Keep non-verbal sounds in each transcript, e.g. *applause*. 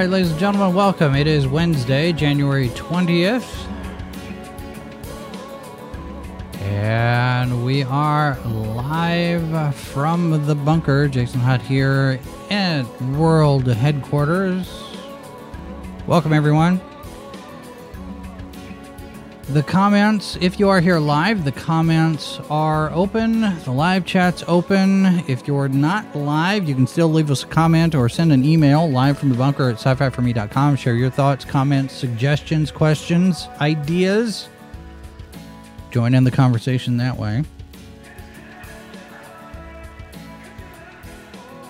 Right, ladies and gentlemen, welcome. It is Wednesday, January 20th. And we are live from the bunker. Jason Hutt here at World Headquarters. Welcome, everyone. The comments, if you are here live, the comments are open. The live chat's open. If you're not live, you can still leave us a comment or send an email live from the bunker at sci fi for me.com. Share your thoughts, comments, suggestions, questions, ideas. Join in the conversation that way.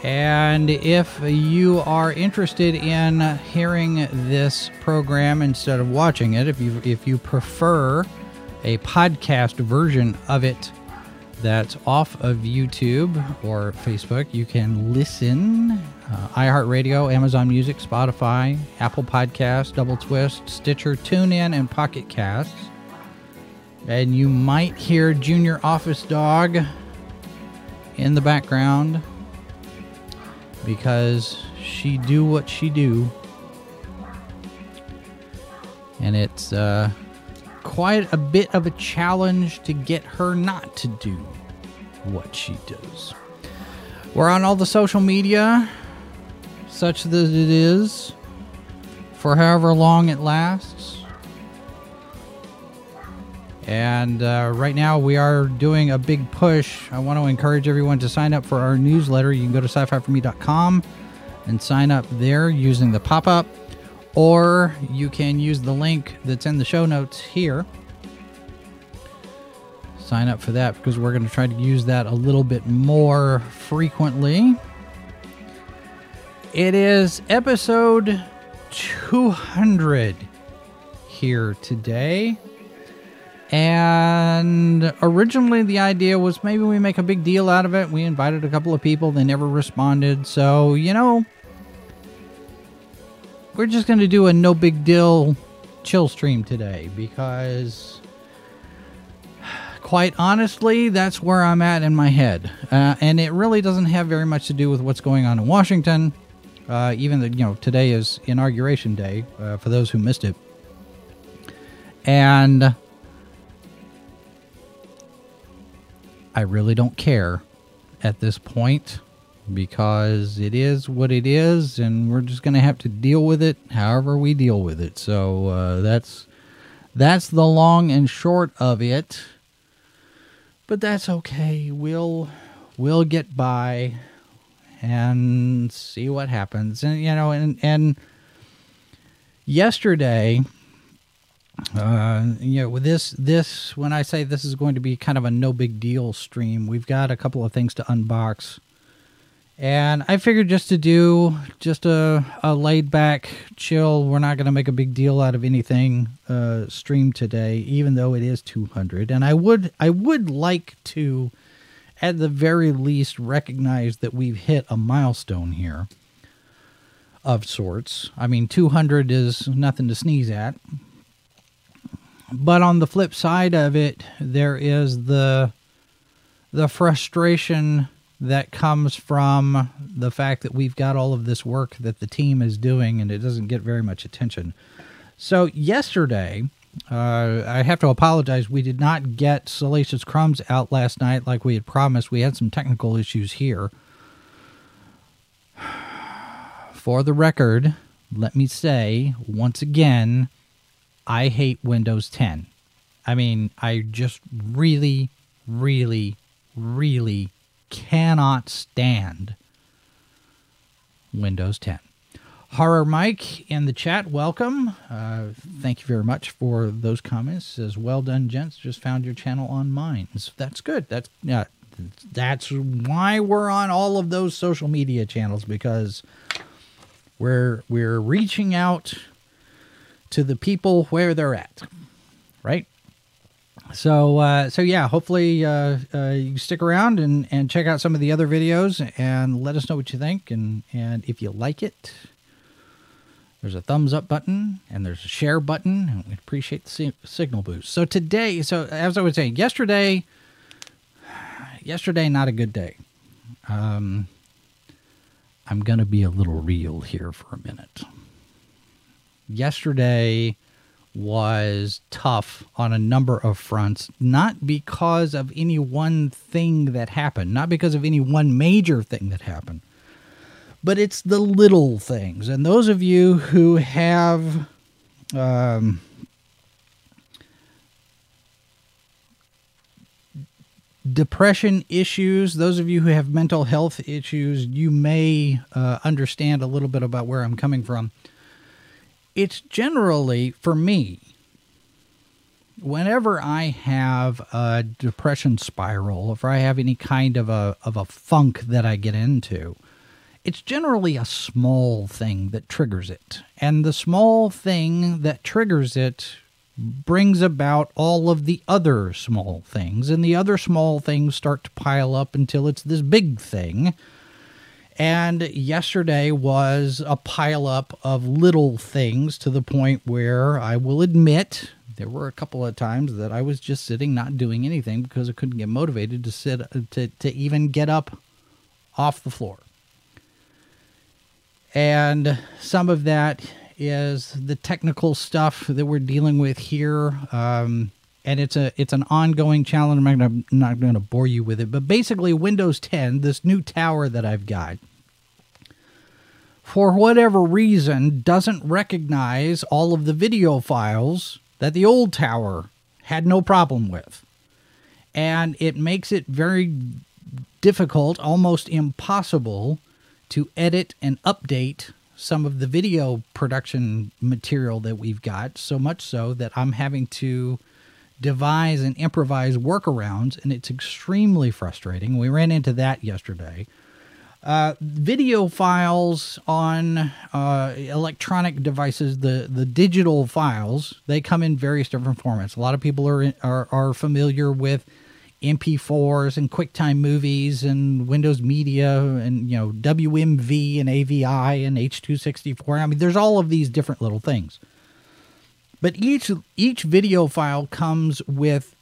And if you are interested in hearing this program instead of watching it, if you if you prefer a podcast version of it that's off of YouTube or Facebook, you can listen uh, iHeartRadio, Amazon Music, Spotify, Apple Podcasts, Double Twist, Stitcher, TuneIn, and Pocket Casts. And you might hear Junior Office Dog in the background because she do what she do. And it's uh, quite a bit of a challenge to get her not to do what she does. We're on all the social media such that it is for however long it lasts and uh, right now, we are doing a big push. I want to encourage everyone to sign up for our newsletter. You can go to sci fi for me.com and sign up there using the pop up, or you can use the link that's in the show notes here. Sign up for that because we're going to try to use that a little bit more frequently. It is episode 200 here today. And originally, the idea was maybe we make a big deal out of it. We invited a couple of people, they never responded. So, you know, we're just going to do a no big deal chill stream today because, *sighs* quite honestly, that's where I'm at in my head. Uh, and it really doesn't have very much to do with what's going on in Washington. Uh, even though, you know, today is inauguration day uh, for those who missed it. And I really don't care at this point because it is what it is, and we're just going to have to deal with it however we deal with it. So uh, that's that's the long and short of it. But that's okay. We'll we'll get by and see what happens. And you know, and and yesterday uh, you know, with this, this when I say this is going to be kind of a no big deal stream, we've got a couple of things to unbox, and I figured just to do just a, a laid back, chill. We're not going to make a big deal out of anything uh, stream today, even though it is 200. And I would I would like to, at the very least, recognize that we've hit a milestone here of sorts. I mean, 200 is nothing to sneeze at but on the flip side of it there is the the frustration that comes from the fact that we've got all of this work that the team is doing and it doesn't get very much attention so yesterday uh, I have to apologize. We did not get Salacious Crumbs out last night like we had promised. We had some technical issues here. *sighs* For the record, let me say once again I hate Windows 10. I mean, I just really, really, really cannot stand Windows 10. Horror Mike in the chat, welcome. Uh, thank you very much for those comments. Says, well done, gents. Just found your channel on mine. That's good. That's yeah, that's why we're on all of those social media channels because We're we're reaching out to the people where they're at, right? So uh, so yeah, hopefully uh, uh, you stick around and, and check out some of the other videos and let us know what you think and and if you like it. There's a thumbs up button and there's a share button, and we appreciate the si- signal boost. So today, so as I was saying, yesterday, yesterday not a good day. Um, I'm gonna be a little real here for a minute. Yesterday was tough on a number of fronts, not because of any one thing that happened, not because of any one major thing that happened, but it's the little things. And those of you who have um, depression issues, those of you who have mental health issues, you may uh, understand a little bit about where I'm coming from. It's generally, for me, whenever I have a depression spiral, if I have any kind of a, of a funk that I get into, it's generally a small thing that triggers it. And the small thing that triggers it brings about all of the other small things. And the other small things start to pile up until it's this big thing. And yesterday was a pile up of little things to the point where I will admit there were a couple of times that I was just sitting not doing anything because I couldn't get motivated to sit to, to even get up off the floor. And some of that is the technical stuff that we're dealing with here. Um, and it's a it's an ongoing challenge. I'm not gonna, not going to bore you with it, but basically, Windows 10, this new tower that I've got, for whatever reason, doesn't recognize all of the video files that the old tower had no problem with, and it makes it very difficult, almost impossible, to edit and update some of the video production material that we've got, so much so that I'm having to devise and improvise workarounds, and it's extremely frustrating. We ran into that yesterday. Uh, video files on uh, electronic devices, the, the digital files, they come in various different formats. A lot of people are, are, are familiar with MP4s and QuickTime movies and Windows Media and you know WMV and AVI and H264. I mean, there's all of these different little things. But each each video file comes with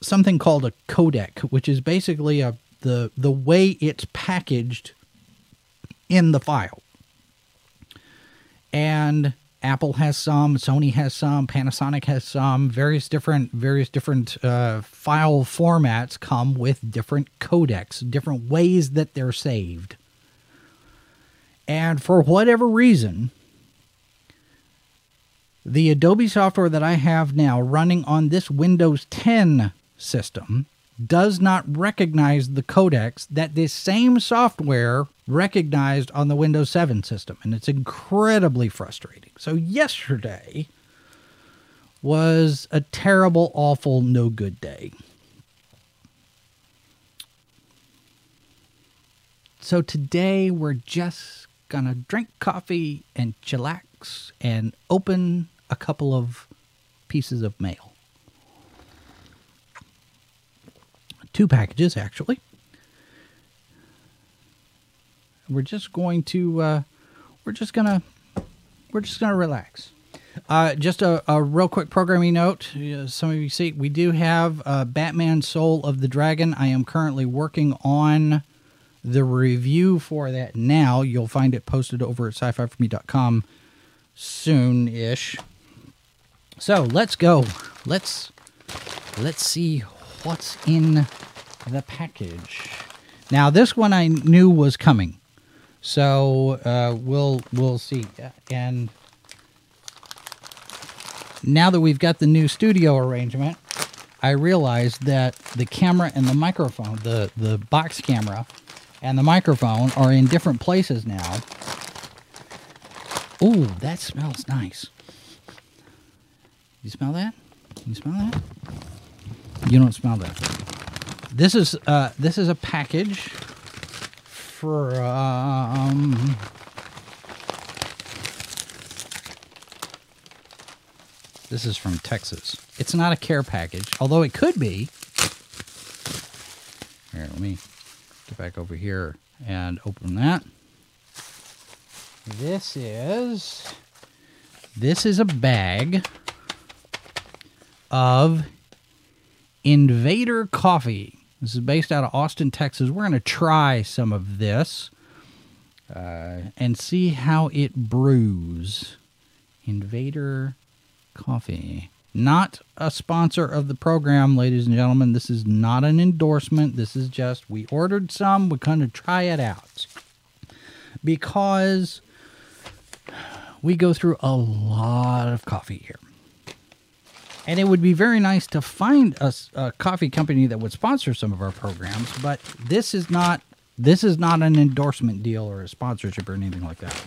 something called a codec, which is basically a the the way it's packaged in the file. And Apple has some, Sony has some, Panasonic has some. Various different various different uh, file formats come with different codecs, different ways that they're saved. And for whatever reason, the Adobe software that I have now running on this Windows 10 system does not recognize the codecs that this same software recognized on the Windows 7 system. And it's incredibly frustrating. So, yesterday was a terrible, awful, no good day. So, today we're just gonna drink coffee and chillax and open a couple of pieces of mail. Two packages, actually. We're just going to, uh, we're just gonna, we're just gonna relax. Uh, just a, a real quick programming note. Some of you see, we do have uh, Batman Soul of the Dragon. I am currently working on the review for that now. You'll find it posted over at sci fi for me.com soon ish. So let's go. Let's let's see what's in the package. Now this one I knew was coming, so uh, we'll we'll see. And now that we've got the new studio arrangement, I realized that the camera and the microphone, the the box camera, and the microphone are in different places now. Ooh, that smells nice. You smell that? You smell that? You don't smell that. This is uh, this is a package from This is from Texas. It's not a care package, although it could be. Here, let me get back over here and open that. This is this is a bag of Invader Coffee. This is based out of Austin, Texas. We're going to try some of this uh, and see how it brews. Invader Coffee. Not a sponsor of the program, ladies and gentlemen. This is not an endorsement. This is just we ordered some. We're going to try it out. Because we go through a lot of coffee here. And it would be very nice to find a, a, coffee company that would sponsor some of our programs, but this is not this is not an endorsement deal or a sponsorship or anything like that.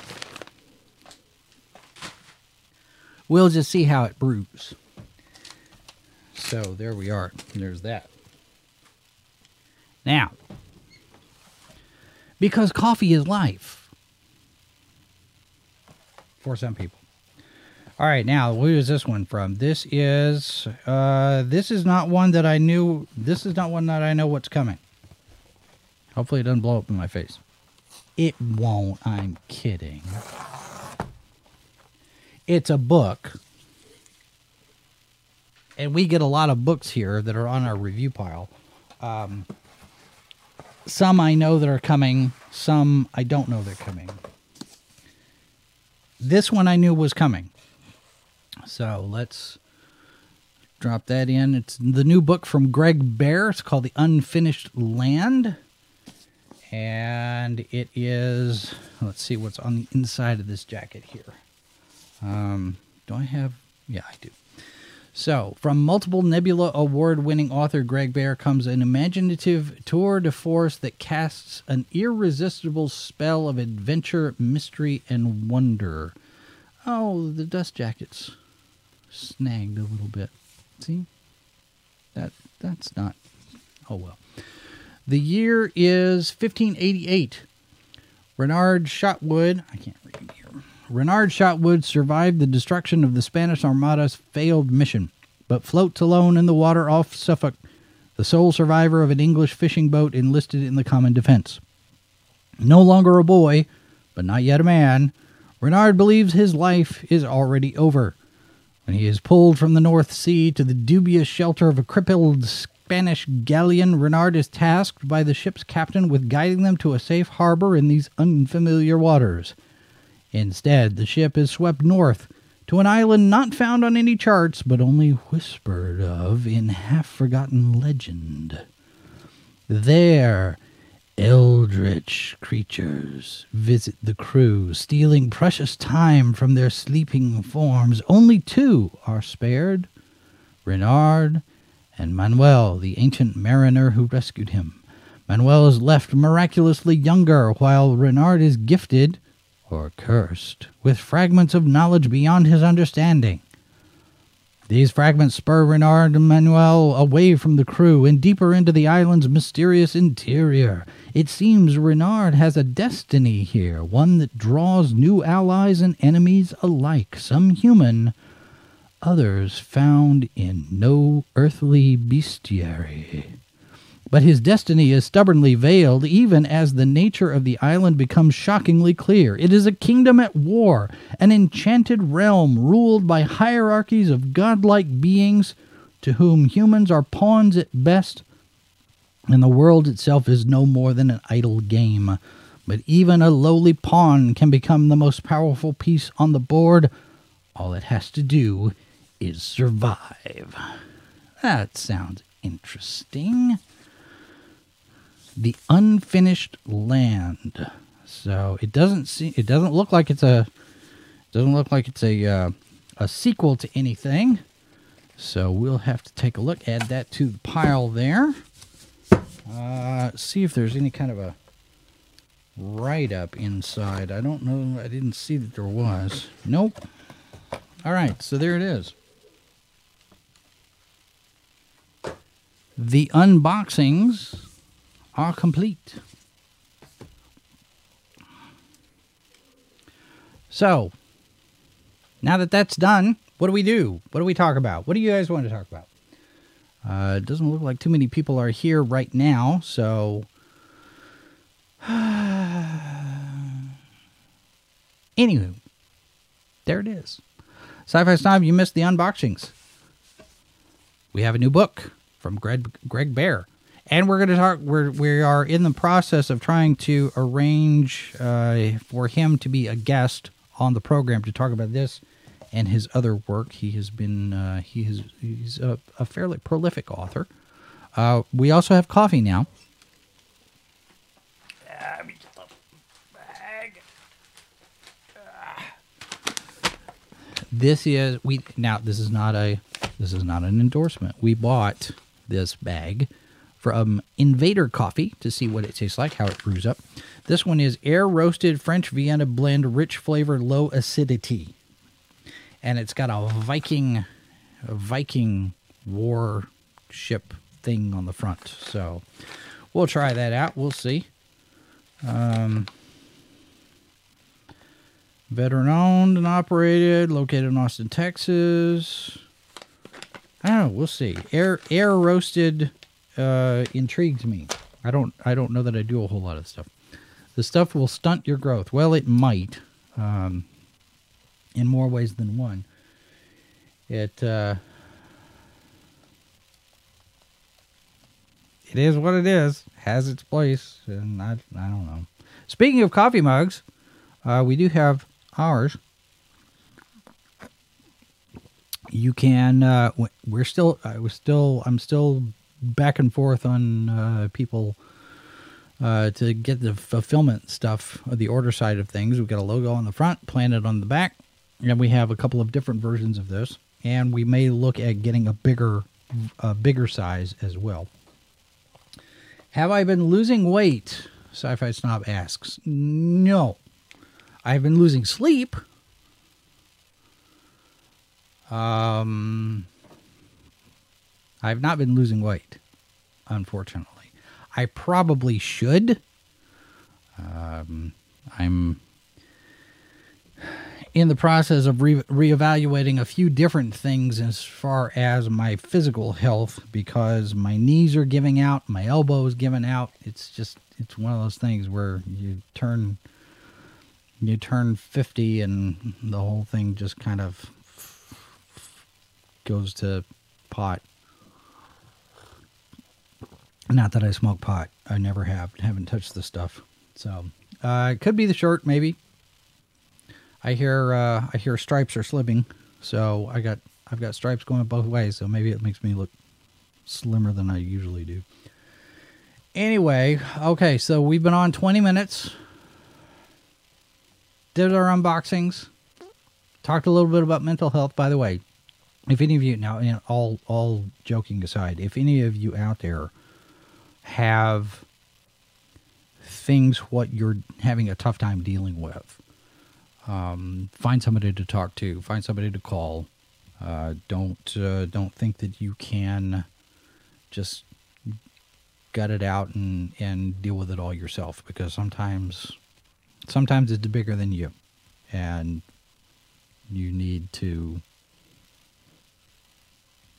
We'll just see how it brews. So there we are. There's that. Now, because coffee is life for some people. All right, now where is this one from? This is uh this is not one that I knew. This is not one that I know what's coming. Hopefully it doesn't blow up in my face. It won't. I'm kidding. It's a book. And we get a lot of books here that are on our review pile. Um, some I know that are coming, some I don't know they're coming. This one I knew was coming. So let's drop that in. It's the new book from Greg Bear. It's called The Unfinished Land. And it is, let's see what's on the inside of this jacket here. Um, do I have, yeah, I do. So, from multiple Nebula Award winning author Greg Bear comes an imaginative tour de force that casts an irresistible spell of adventure, mystery, and wonder. Oh, the dust jackets snagged a little bit. See? That that's not oh well. The year is 1588. Reynard Shotwood, I can't read here. Reynard Shotwood survived the destruction of the Spanish Armada's failed mission, but floats alone in the water off Suffolk, the sole survivor of an English fishing boat enlisted in the common defense. No longer a boy, but not yet a man, Reynard believes his life is already over. When he is pulled from the North Sea to the dubious shelter of a crippled Spanish galleon, Reynard is tasked by the ship's captain with guiding them to a safe harbor in these unfamiliar waters. Instead, the ship is swept north to an island not found on any charts, but only whispered of in half forgotten legend. There, eldritch creatures visit the crew, stealing precious time from their sleeping forms. Only two are spared Reynard and Manuel, the ancient mariner who rescued him. Manuel is left miraculously younger, while Reynard is gifted, or cursed, with fragments of knowledge beyond his understanding. These fragments spur Reynard and Manuel away from the crew and deeper into the island's mysterious interior. It seems Reynard has a destiny here, one that draws new allies and enemies alike, some human, others found in no earthly bestiary. But his destiny is stubbornly veiled, even as the nature of the island becomes shockingly clear. It is a kingdom at war, an enchanted realm ruled by hierarchies of godlike beings to whom humans are pawns at best, and the world itself is no more than an idle game. But even a lowly pawn can become the most powerful piece on the board. All it has to do is survive. That sounds interesting the unfinished land. So it doesn't see it doesn't look like it's a doesn't look like it's a uh, a sequel to anything. So we'll have to take a look, add that to the pile there. Uh, see if there's any kind of a write up inside. I don't know. I didn't see that there was. Nope. All right, so there it is. The unboxings are complete. So, now that that's done, What do we do? What do we talk about? What do you guys want to talk about? Uh, it doesn't look like too many people are here right now, so. *sighs* Anywho, there it is. Sci Fi Snob, you missed the unboxings. We have a new book from Greg, Greg Bear. And we're going to talk, we're, we are in the process of trying to arrange uh, for him to be a guest on the program to talk about this and his other work. He has been, uh, he has, he's a, a fairly prolific author. Uh, we also have coffee now. This is we now. This is not a. This is not an endorsement. We bought this bag from Invader Coffee to see what it tastes like, how it brews up. This one is air roasted French Vienna blend, rich flavor, low acidity, and it's got a Viking, a Viking war ship thing on the front. So we'll try that out. We'll see. Um, veteran owned and operated, located in Austin, Texas. I don't know. We'll see. Air air roasted uh, intrigues me. I don't I don't know that I do a whole lot of stuff. The stuff will stunt your growth. Well, it might, um, in more ways than one. It uh, it is what it is. Has its place, and I I don't know. Speaking of coffee mugs, uh, we do have ours. You can. Uh, we're still. I was still. I'm still back and forth on uh, people uh, to get the fulfillment stuff, the order side of things. We've got a logo on the front, planted on the back, and we have a couple of different versions of this. And we may look at getting a bigger, a bigger size as well. Have I been losing weight? Sci-Fi Snob asks. No, I've been losing sleep. Um, I've not been losing weight, unfortunately. I probably should. Um, I'm in the process of re- reevaluating a few different things as far as my physical health because my knees are giving out, my elbow is giving out. It's just it's one of those things where you turn you turn 50 and the whole thing just kind of goes to pot. Not that I smoke pot. I never have. Haven't touched the stuff. So, uh, it could be the shirt, maybe. I hear uh, I hear stripes are slipping, so I got I've got stripes going both ways, so maybe it makes me look slimmer than I usually do. Anyway, okay, so we've been on 20 minutes. Did our unboxings. Talked a little bit about mental health, by the way. If any of you now, you know, all all joking aside, if any of you out there have things what you're having a tough time dealing with, um, find somebody to talk to. Find somebody to call. Uh, don't uh, don't think that you can just gut it out and and deal with it all yourself because sometimes sometimes it's bigger than you, and you need to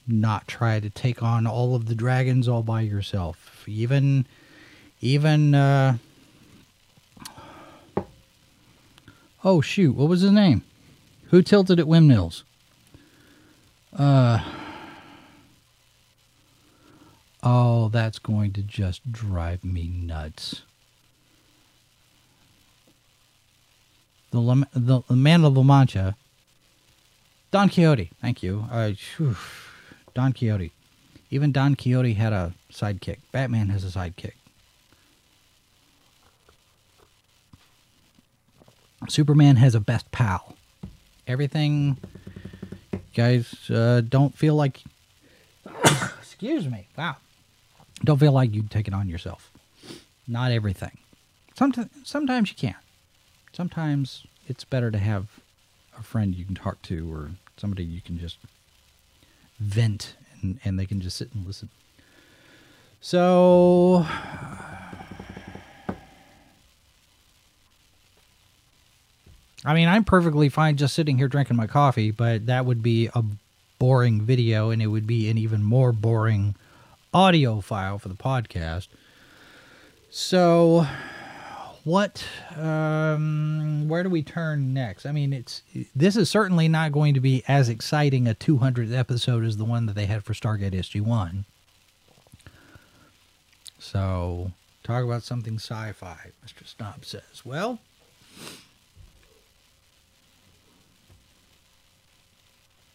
not try to take on all of the dragons all by yourself. Even even uh, Oh shoot, what was his name? Who tilted at windmills? Uh Oh, that's going to just drive me nuts. The, the, the Man of La Mancha. Don Quixote. Thank you. Uh, Don Quixote. Even Don Quixote had a sidekick. Batman has a sidekick. Superman has a best pal. Everything, guys, uh, don't feel like. *coughs* excuse me. Wow. Don't feel like you take it on yourself. Not everything. Sometimes, sometimes you can't. Sometimes it's better to have a friend you can talk to or somebody you can just vent and, and they can just sit and listen. So I mean, I'm perfectly fine just sitting here drinking my coffee, but that would be a boring video and it would be an even more boring audio file for the podcast. So, what um where do we turn next? I mean, it's this is certainly not going to be as exciting a 200th episode as the one that they had for Stargate SG1. So, talk about something sci-fi, Mr. Snob says. Well,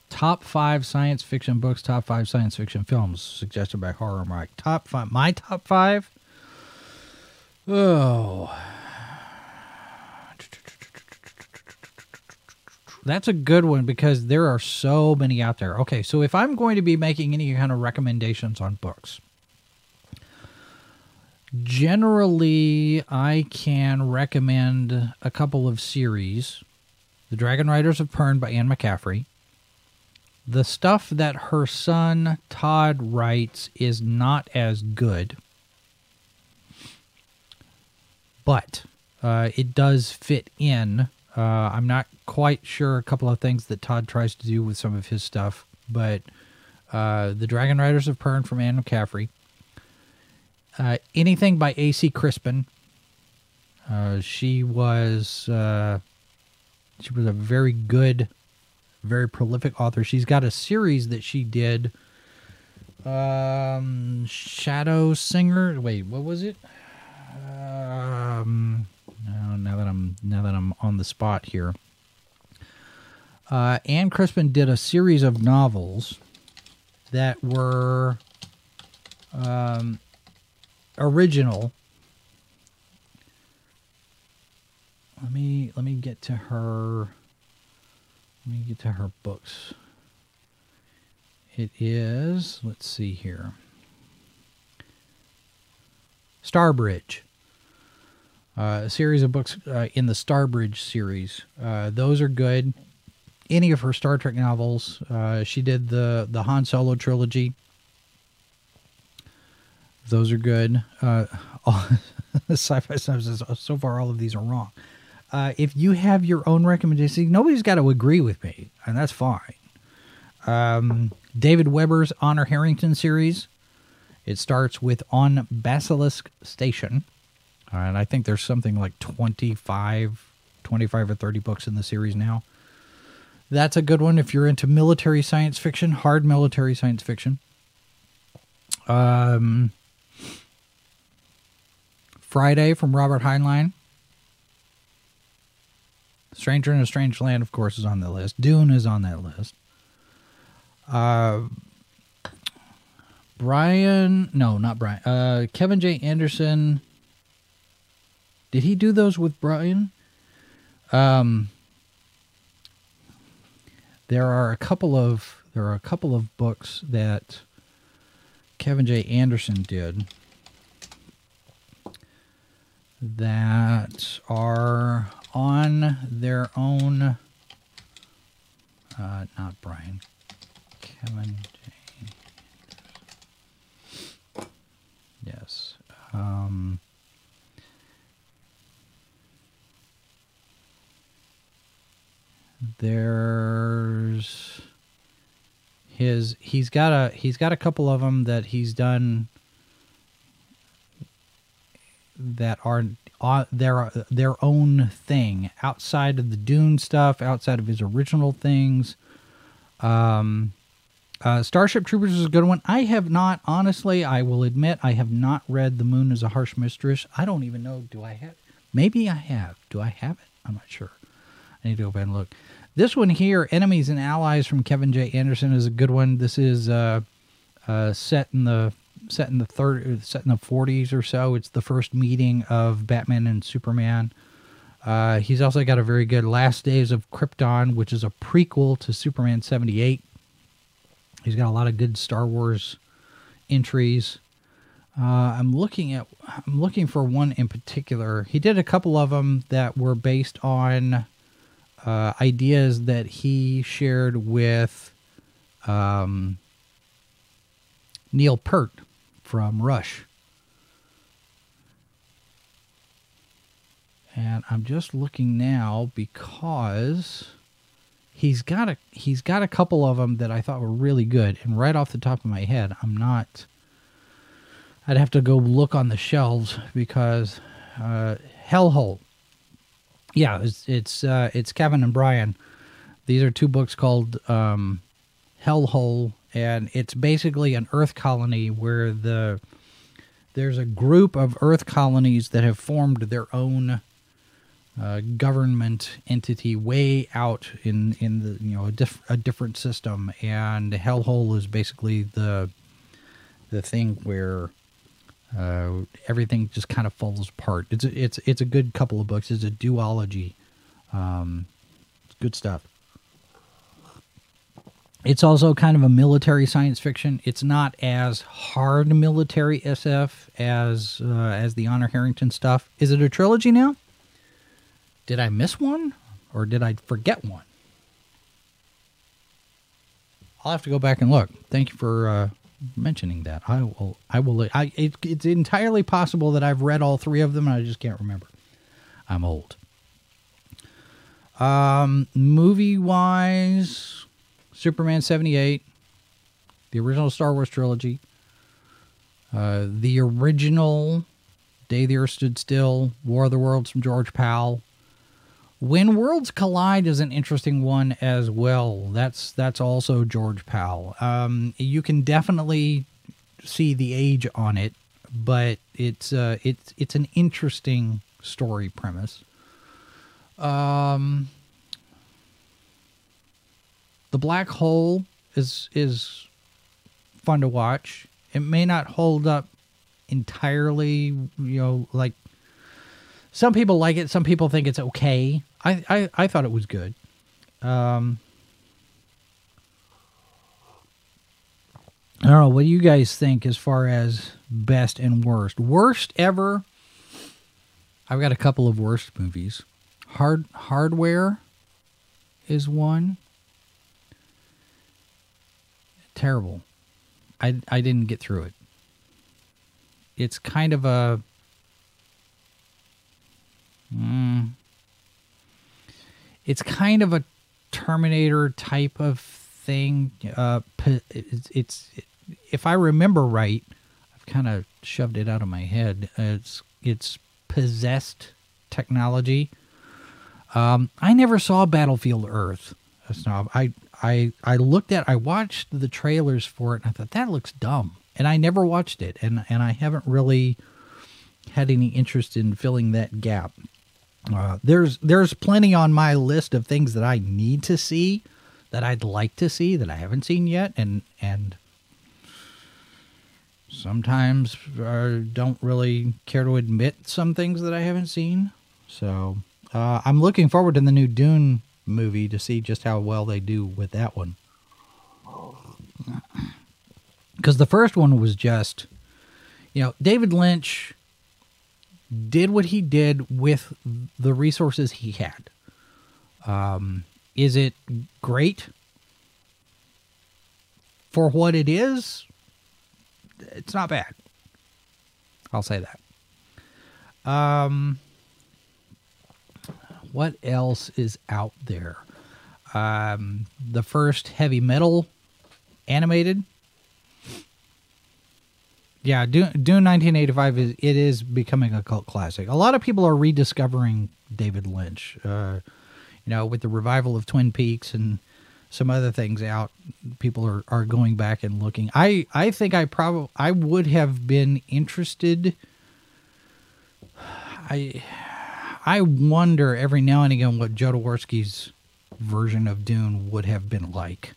top five science fiction books, top five science fiction films suggested by Horror Mike. Top five, my top five. Oh, that's a good one because there are so many out there. Okay, so if I'm going to be making any kind of recommendations on books, generally I can recommend a couple of series. The Dragon Riders of Pern by Anne McCaffrey the stuff that her son Todd writes is not as good, but uh, it does fit in. Uh, I'm not quite sure a couple of things that Todd tries to do with some of his stuff, but uh, the Dragon Riders of Pern from Anne McCaffrey. Uh, anything by A.C. Crispin. Uh, she was uh, she was a very good very prolific author. She's got a series that she did. Um, Shadow Singer. Wait, what was it? Now that I'm now that I'm on the spot here. Uh, Anne Crispin did a series of novels that were um, original. Let me let me get to her. Let me get to her books. It is, let's see here. Starbridge. Uh, a series of books uh, in the Starbridge series. Uh, those are good. Any of her Star Trek novels. Uh, she did the, the Han Solo trilogy. Those are good. Uh, *laughs* Sci-fi stuff says so far all of these are wrong. If you have your own recommendations, nobody's got to agree with me, and that's fine. Um, David Weber's Honor Harrington series. It starts with On Basilisk Station. Uh, and I think there's something like 25, 25 or 30 books in the series now. That's a good one if you're into military science fiction, hard military science fiction. Um, Friday from Robert Heinlein. Stranger in a Strange Land, of course, is on the list. Dune is on that list. Uh, Brian, no, not Brian. Uh, Kevin J. Anderson. Did he do those with Brian? Um, there are a couple of there are a couple of books that Kevin J. Anderson did that are on their own. Uh, not Brian. Kevin J. Yes. Um, there's his he's got a he's got a couple of them that he's done that are uh, their their own thing outside of the Dune stuff, outside of his original things. Um, uh, Starship Troopers is a good one. I have not, honestly, I will admit, I have not read The Moon is a Harsh Mistress. I don't even know. Do I have? Maybe I have. Do I have it? I'm not sure. Need to go back and look. This one here, Enemies and Allies from Kevin J. Anderson, is a good one. This is uh, uh, set in the set in the third, set in the 40s or so. It's the first meeting of Batman and Superman. Uh, he's also got a very good Last Days of Krypton, which is a prequel to Superman 78. He's got a lot of good Star Wars entries. Uh, I'm looking at I'm looking for one in particular. He did a couple of them that were based on uh, ideas that he shared with um, Neil Peart from Rush. and I'm just looking now because he's got a he's got a couple of them that I thought were really good, and right off the top of my head, I'm not. I'd have to go look on the shelves because uh, Hellhole. Yeah, it's it's uh, it's Kevin and Brian. These are two books called um, Hellhole, and it's basically an Earth colony where the there's a group of Earth colonies that have formed their own uh, government entity way out in in the you know a, diff- a different system, and Hellhole is basically the the thing where uh, everything just kind of falls apart. It's a, it's it's a good couple of books. It's a duology. Um, it's good stuff. It's also kind of a military science fiction. It's not as hard military SF as uh, as the Honor Harrington stuff. Is it a trilogy now? Did I miss one or did I forget one? I'll have to go back and look. Thank you for uh, mentioning that. I will. I will. I. It, it's entirely possible that I've read all three of them and I just can't remember. I'm old. Um, movie wise, Superman seventy eight, the original Star Wars trilogy, uh, the original Day the Earth Stood Still, War of the Worlds from George Pal, when Worlds Collide is an interesting one as well. That's that's also George Pal. Um, you can definitely see the age on it, but it's uh, it's it's an interesting story premise. Um, the Black Hole is is fun to watch. It may not hold up entirely, you know, like some people like it. Some people think it's okay. I I, I thought it was good. Um, I don't know. What do you guys think as far as best and worst? Worst ever. I've got a couple of worst movies. Hard Hardware is one. Terrible. I I didn't get through it. It's kind of a Mm. It's kind of a Terminator type of thing. Uh, it's, it's if I remember right, I've kind of shoved it out of my head. It's it's possessed technology. Um, I never saw Battlefield Earth. Snob. I I I looked at I watched the trailers for it and I thought that looks dumb. And I never watched it and and I haven't really had any interest in filling that gap. Uh, there's there's plenty on my list of things that I need to see that I'd like to see that I haven't seen yet, and and sometimes I don't really care to admit some things that I haven't seen. So uh, I'm looking forward to the new Dune movie to see just how well they do with that one. *clears throat* Because the first one was just, you know, David Lynch did what he did with the resources he had. Um, is it great for what it is? It's not bad. I'll say that. Um, what else is out there? Um, the first heavy metal animated yeah, Dune, Dune 1985 is it is becoming a cult classic. A lot of people are rediscovering David Lynch. Uh, you know, with the revival of Twin Peaks and some other things out, people are, are going back and looking. I I think I probably I would have been interested. I I wonder every now and again what Jodorowsky's version of Dune would have been like.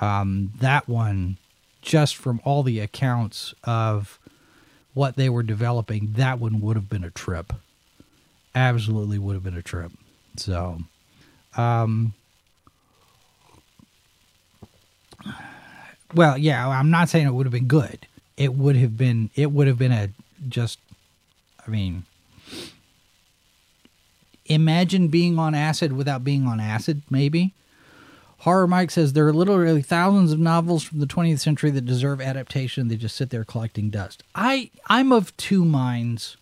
Um, that one just from all the accounts of what they were developing, that one would have been a trip. Absolutely would have been a trip. So, um, well, yeah, I'm not saying it would have been good. It would have been, it would have been a just, I mean, imagine being on acid without being on acid, maybe. Horror Mike says there are literally thousands of novels from the 20th century that deserve adaptation. They just sit there collecting dust. I I'm of two minds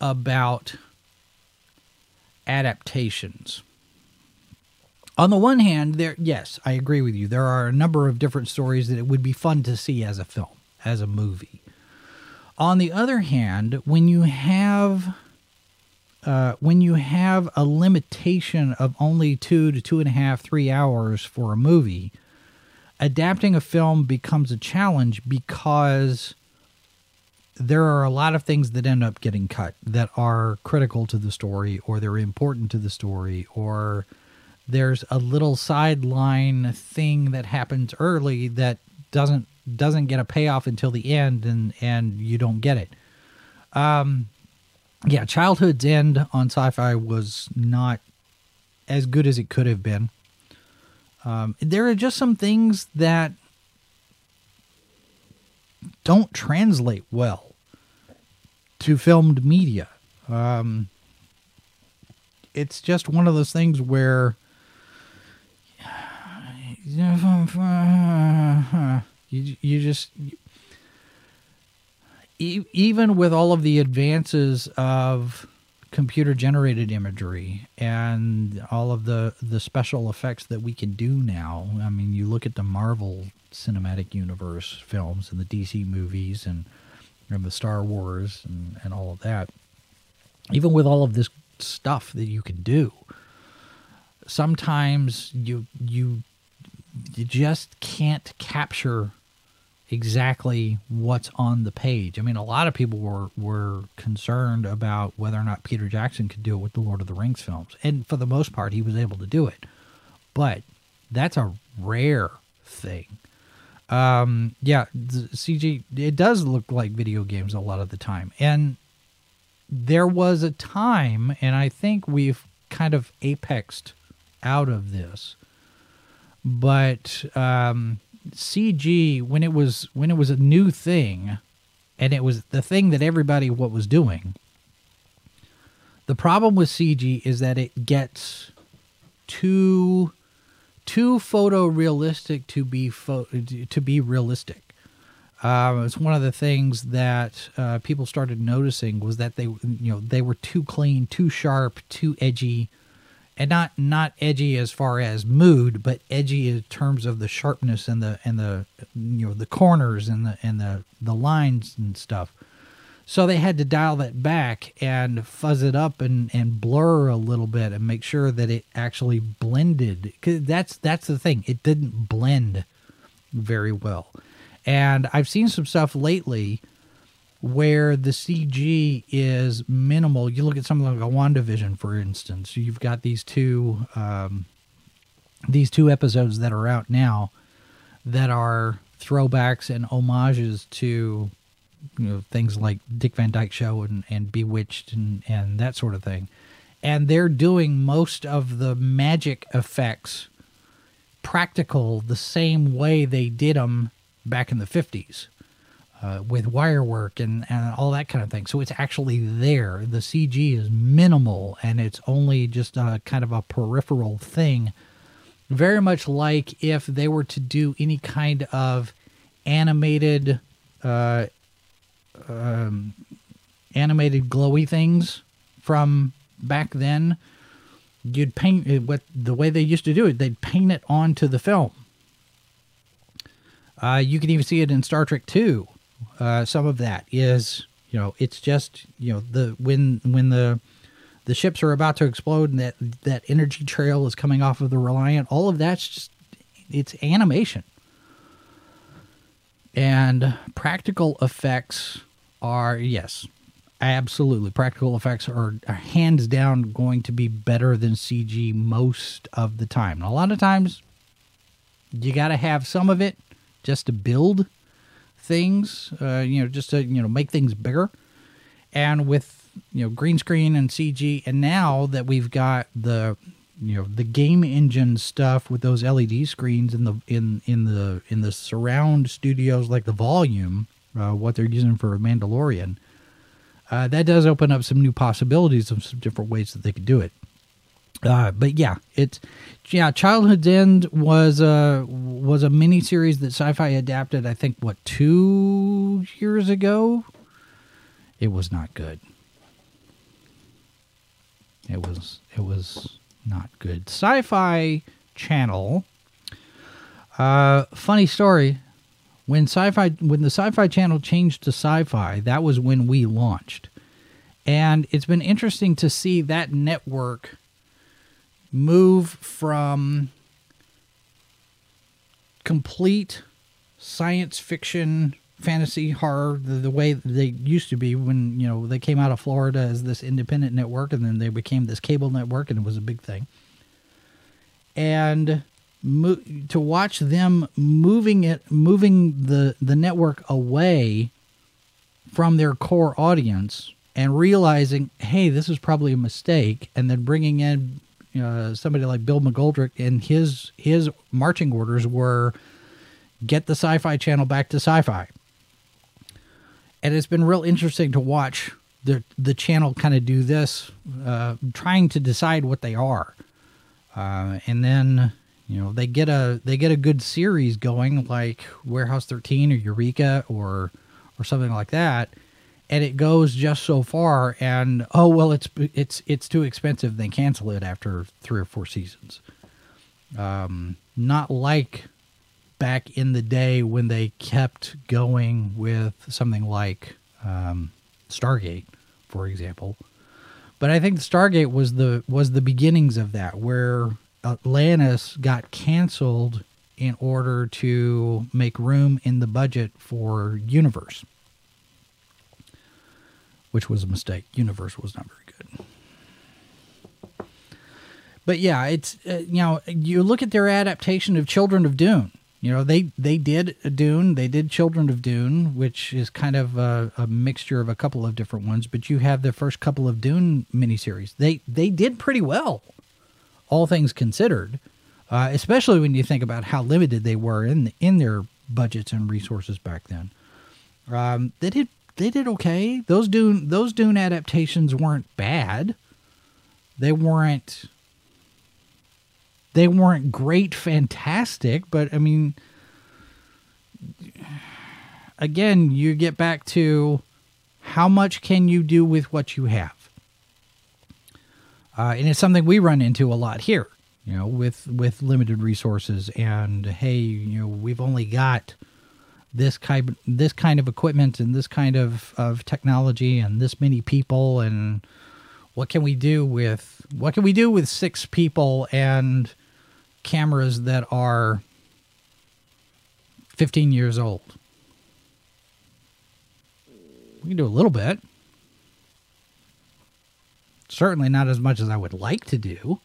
about adaptations. On the one hand, there yes, I agree with you. There are a number of different stories that it would be fun to see as a film, as a movie. On the other hand, when you have uh, when you have a limitation of only two to two and a half, three hours for a movie, adapting a film becomes a challenge because there are a lot of things that end up getting cut that are critical to the story or they're important to the story or there's a little sideline thing that happens early that doesn't doesn't get a payoff until the end and and you don't get it. Um yeah childhood's end on sci-fi was not as good as it could have been um, there are just some things that don't translate well to filmed media. Um, it's just one of those things where you, *sighs* you just even with all of the advances of computer generated imagery and all of the the special effects that we can do now i mean you look at the marvel cinematic universe films and the dc movies and, and the star wars and, and all of that even with all of this stuff that you can do sometimes you you you just can't capture exactly what's on the page. I mean, a lot of people were were concerned about whether or not Peter Jackson could do it with the Lord of the Rings films, and for the most part, he was able to do it. But that's a rare thing. Um, yeah, CG it does look like video games a lot of the time, and there was a time, and I think we've kind of apexed out of this, but um, CG when it was when it was a new thing, and it was the thing that everybody what was doing. The problem with CG is that it gets too too photorealistic to be to be realistic. Uh, it's one of the things that uh, people started noticing was that they you know they were too clean, too sharp, too edgy and not not edgy as far as mood, but edgy in terms of the sharpness and the and the you know the corners and the and the the lines and stuff. So they had to dial that back and fuzz it up and, and blur a little bit and make sure that it actually blended. Cause that's that's the thing; it didn't blend very well. And I've seen some stuff lately where the CG is minimal. You look at something like a WandaVision, for instance. You've got these two um, these two episodes that are out now that are throwbacks and homages to you know things like Dick Van Dyke Show and, and Bewitched and, and that sort of thing. And they're doing most of the magic effects practical the same way they did them back in the 50s uh, with wire work and, and all that kind of thing. So it's actually there. The CG is minimal and it's only just a kind of a peripheral thing. Very much like if they were to do any kind of animated, uh, um, animated glowy things from back then. You'd paint it what the way they used to do it. They'd paint it onto the film. Uh, you can even see it in Star Trek 2 uh, some of that is you know it's just you know the when when the the ships are about to explode and that that energy trail is coming off of the Reliant. All of that's just it's animation. And practical effects are yes, absolutely. Practical effects are, are hands down going to be better than CG most of the time. And a lot of times you got to have some of it just to build things, uh, you know, just to you know make things bigger. And with you know green screen and CG, and now that we've got the you know the game engine stuff with those LED screens in the in in the in the surround studios like the volume, uh, what they're using for Mandalorian, uh, that does open up some new possibilities of some different ways that they could do it. Uh, but yeah, it's yeah. Childhood's End was a was a mini series that Sci-Fi adapted. I think what two years ago. It was not good. It was it was not good. Sci-Fi Channel. Uh, funny story. When Sci-Fi when the Sci-Fi Channel changed to Syfy, that was when we launched, and it's been interesting to see that network move from complete science fiction fantasy horror the, the way they used to be when you know they came out of Florida as this independent network and then they became this cable network and it was a big thing. And mo- to watch them moving it moving the the network away from their core audience and realizing hey this is probably a mistake and then bringing in uh, somebody like Bill McGoldrick and his his marching orders were get the sci-fi channel back to sci-fi. And it's been real interesting to watch the the channel kind of do this, uh, trying to decide what they are, uh, and then you know they get a they get a good series going like Warehouse 13 or Eureka or or something like that, and it goes just so far, and oh well, it's it's it's too expensive. They cancel it after three or four seasons. Um, not like back in the day when they kept going with something like um, Stargate, for example. But I think Stargate was the was the beginnings of that, where Atlantis got canceled in order to make room in the budget for Universe, which was a mistake. Universe was not very good. But yeah, it's uh, you know you look at their adaptation of Children of Dune you know, they they did Dune, they did Children of Dune, which is kind of a, a, mixture of a couple of different ones. But you have the first couple of Dune miniseries. They they did pretty well, all things considered, uh, especially when you think about how limited they were in in their budgets and resources back then. Um, they did they did okay. Those Dune those Dune adaptations weren't bad. They weren't they weren't great, fantastic, but I mean, again, you get back to how much can you do with what you have? Uh, and it's something we run into a lot here, you know, with with limited resources. And hey, you know, we've only got this kind this kind of equipment and this kind of, of technology and this many people and what can we do with what can we do with six people and cameras that are 15 years old. We can do a little bit. Certainly not as much as I would like to do.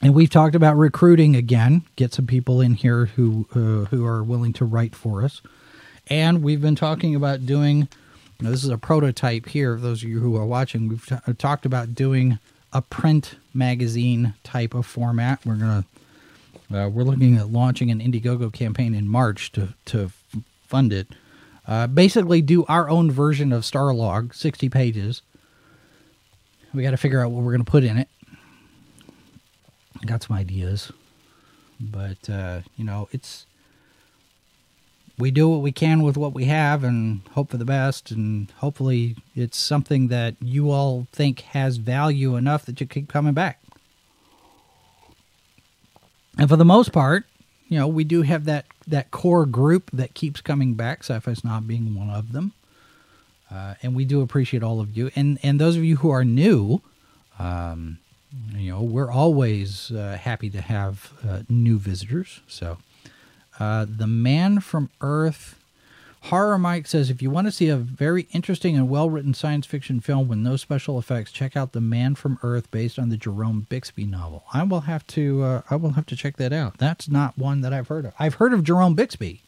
And we've talked about recruiting again. Get some people in here who uh, who are willing to write for us. And we've been talking about doing now, this is a prototype here. Those of you who are watching, we've t- talked about doing a print magazine type of format. We're gonna uh, we're looking at launching an Indiegogo campaign in March to to fund it. Uh, basically, do our own version of Starlog, sixty pages. We got to figure out what we're gonna put in it. Got some ideas, but uh, you know it's we do what we can with what we have and hope for the best and hopefully it's something that you all think has value enough that you keep coming back. And for the most part you know we do have that that core group that keeps coming back sci-fi not being one of them. Uh, and we do appreciate all of you. And and those of you who are new um, you know we're always uh, happy to have uh, new visitors so uh, the Man from Earth. Horror Mike says if you want to see a very interesting and well written science fiction film with no special effects, check out The Man from Earth based on the Jerome Bixby novel. I will have to uh, I will have to check that out. That's not one that I've heard of. I've heard of Jerome Bixby,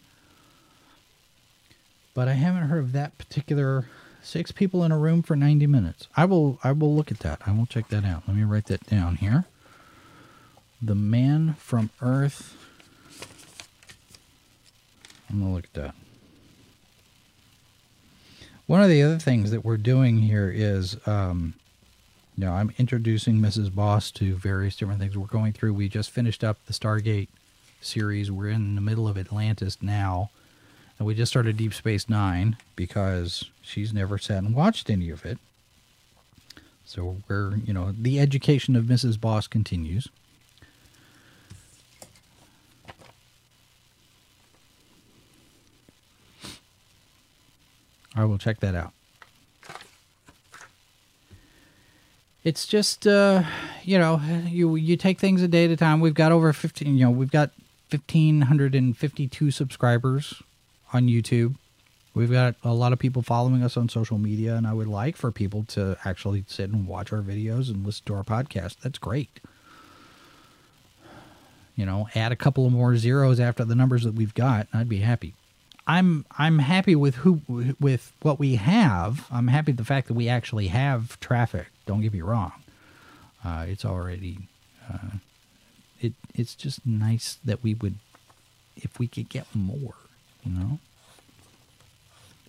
but I haven't heard of that particular six people in a room for 90 minutes. I will I will look at that. I will check that out. Let me write that down here. The Man from Earth I'm to look at that. One of the other things that we're doing here is, um, you know, I'm introducing Mrs. Boss to various different things we're going through. We just finished up the Stargate series. We're in the middle of Atlantis now. And we just started Deep Space Nine because she's never sat and watched any of it. So we're, you know, the education of Mrs. Boss continues. I will check that out. It's just, uh, you know, you you take things a day at a time. We've got over fifteen, you know, we've got fifteen hundred and fifty-two subscribers on YouTube. We've got a lot of people following us on social media, and I would like for people to actually sit and watch our videos and listen to our podcast. That's great. You know, add a couple of more zeros after the numbers that we've got, I'd be happy. I'm I'm happy with who with what we have. I'm happy with the fact that we actually have traffic. Don't get me wrong. Uh, it's already uh, it it's just nice that we would if we could get more, you know.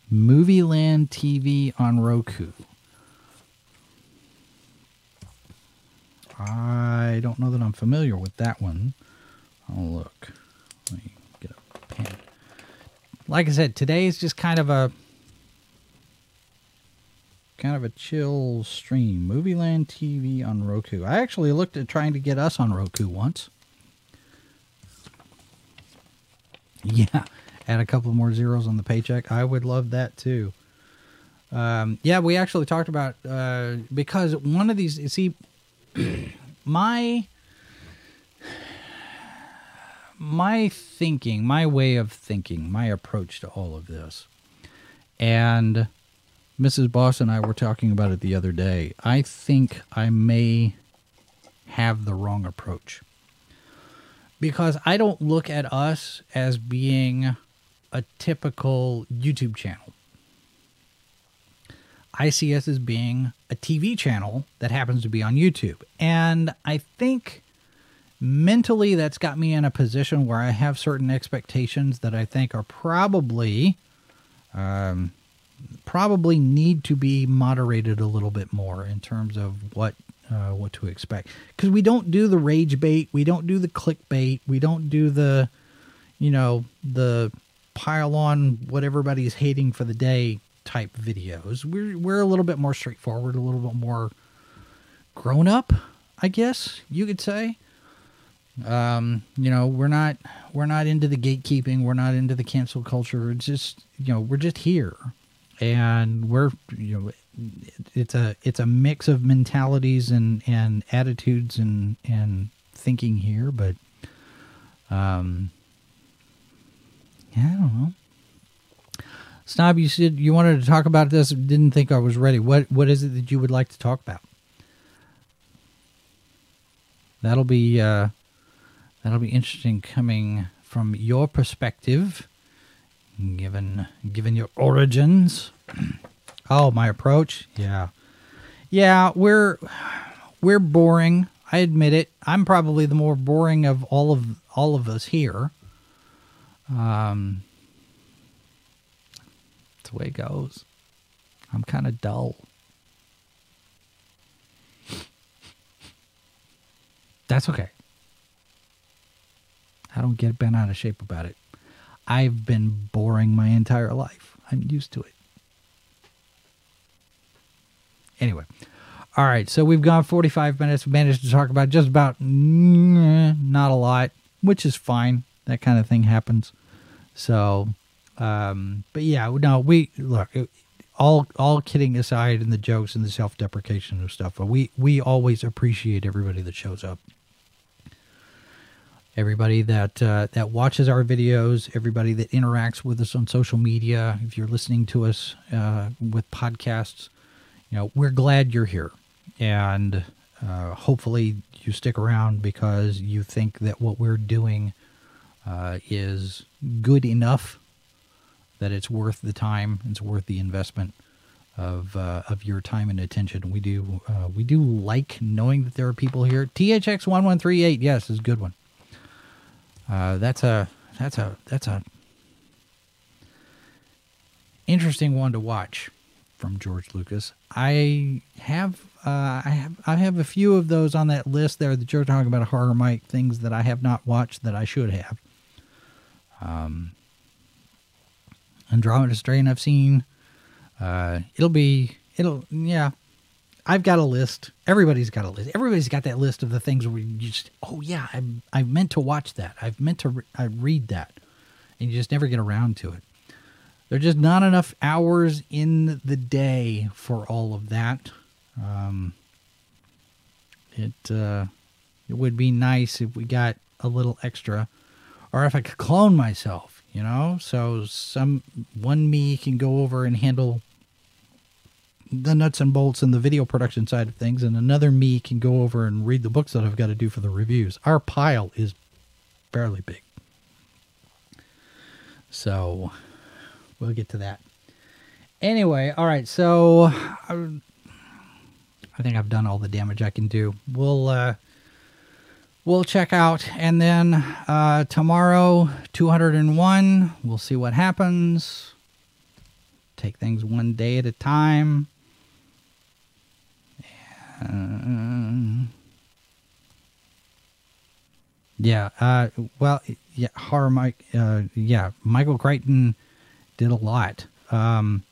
Movie Land TV on Roku. I don't know that I'm familiar with that one. I'll look. Let me get a pen. Like I said, today is just kind of a kind of a chill stream. Movie Land TV on Roku. I actually looked at trying to get us on Roku once. Yeah, add a couple more zeros on the paycheck. I would love that too. Um, yeah, we actually talked about uh, because one of these. See, *clears throat* my my thinking, my way of thinking, my approach to all of this, and Mrs. Boss and I were talking about it the other day. I think I may have the wrong approach because I don't look at us as being a typical YouTube channel. I see us as being a TV channel that happens to be on YouTube. And I think mentally that's got me in a position where I have certain expectations that I think are probably um, probably need to be moderated a little bit more in terms of what uh, what to expect because we don't do the rage bait, we don't do the clickbait, we don't do the you know the pile on what everybody's hating for the day type videos. We're we're a little bit more straightforward, a little bit more grown up, I guess you could say. Um, you know, we're not we're not into the gatekeeping, we're not into the cancel culture. It's just you know, we're just here. And we're you know it's a it's a mix of mentalities and and attitudes and and thinking here, but um yeah, I don't know. Snob, you said you wanted to talk about this. Didn't think I was ready. What what is it that you would like to talk about? That'll be uh, that'll be interesting coming from your perspective, given given your origins. *clears throat* oh, my approach. Yeah, yeah. We're we're boring. I admit it. I'm probably the more boring of all of all of us here. Um, it's the way it goes. I'm kind of dull. That's okay. I don't get bent out of shape about it. I've been boring my entire life. I'm used to it. Anyway, all right. So we've gone 45 minutes. We managed to talk about just about not a lot, which is fine. That kind of thing happens. So, um, but yeah, no, we look all all kidding aside, and the jokes and the self deprecation and stuff. But we we always appreciate everybody that shows up everybody that uh, that watches our videos, everybody that interacts with us on social media. If you're listening to us uh, with podcasts, you know we're glad you're here, and uh, hopefully you stick around because you think that what we're doing uh, is good enough that it's worth the time, it's worth the investment of uh, of your time and attention. We do uh, we do like knowing that there are people here. THX one one three eight, yes, is a good one. Uh, that's a that's a that's a interesting one to watch from George Lucas. I have uh, I have I have a few of those on that list there that you're talking about horror Mike things that I have not watched that I should have. Um, Andromeda Strain I've seen. Uh, it'll be it'll yeah. I've got a list. Everybody's got a list. Everybody's got that list of the things where you just oh yeah, I I meant to watch that. I've meant to re- I read that, and you just never get around to it. There's just not enough hours in the day for all of that. Um, it uh, it would be nice if we got a little extra, or if I could clone myself, you know. So some one me can go over and handle the nuts and bolts and the video production side of things, and another me can go over and read the books that I've got to do for the reviews. Our pile is fairly big, so we'll get to that. Anyway, all right. So I, I think I've done all the damage I can do. We'll uh, we'll check out, and then uh, tomorrow, two hundred and one. We'll see what happens. Take things one day at a time. Uh, yeah. Uh, well, yeah. Horror Mike. Uh, yeah. Michael Crichton did a lot. Um,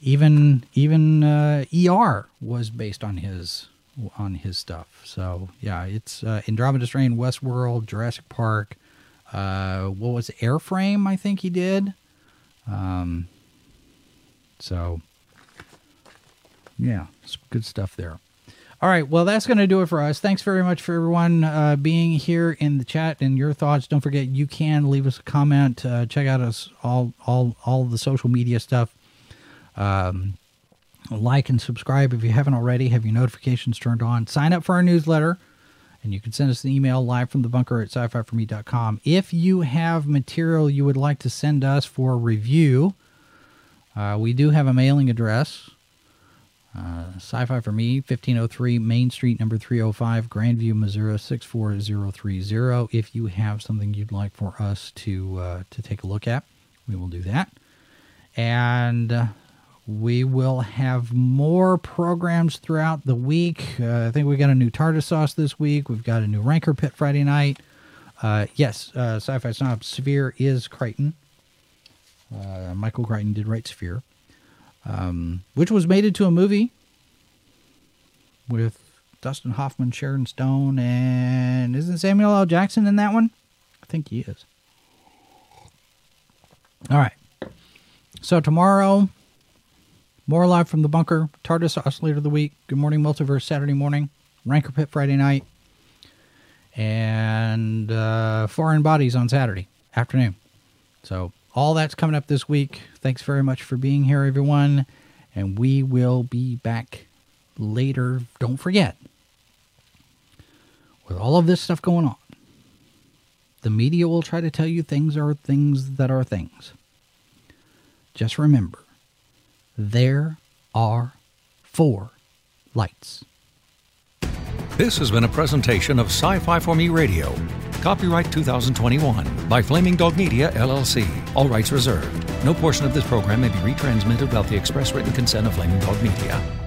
even even uh, ER was based on his on his stuff. So yeah, it's uh, Andromeda Strain, Westworld, Jurassic Park. Uh, what was it? Airframe? I think he did. Um, so yeah, good stuff there. All right, well, that's going to do it for us. Thanks very much for everyone uh, being here in the chat and your thoughts. Don't forget, you can leave us a comment. Uh, check out us all, all, all the social media stuff. Um, like and subscribe if you haven't already. Have your notifications turned on. Sign up for our newsletter, and you can send us an email live from the bunker at sci-fi4me.com. If you have material you would like to send us for review, uh, we do have a mailing address. Uh, Sci-Fi for Me, 1503 Main Street, number 305, Grandview, Missouri 64030. If you have something you'd like for us to uh, to take a look at, we will do that. And uh, we will have more programs throughout the week. Uh, I think we got a new tartar sauce this week. We've got a new Rancor Pit Friday night. Uh, yes, uh, Sci-Fi Snob Sphere is Crichton. Michael Crichton did write Sphere um, which was made into a movie with Dustin Hoffman, Sharon Stone, and isn't Samuel L. Jackson in that one? I think he is. All right. So tomorrow, more live from the bunker. TARDIS Oscillator of the Week. Good Morning Multiverse Saturday morning. Rancor Pit Friday night. And uh, Foreign Bodies on Saturday afternoon. So all that's coming up this week. Thanks very much for being here, everyone. And we will be back later. Don't forget, with all of this stuff going on, the media will try to tell you things are things that are things. Just remember, there are four lights. This has been a presentation of Sci Fi for Me Radio. Copyright 2021 by Flaming Dog Media, LLC. All rights reserved. No portion of this program may be retransmitted without the express written consent of Flaming Dog Media.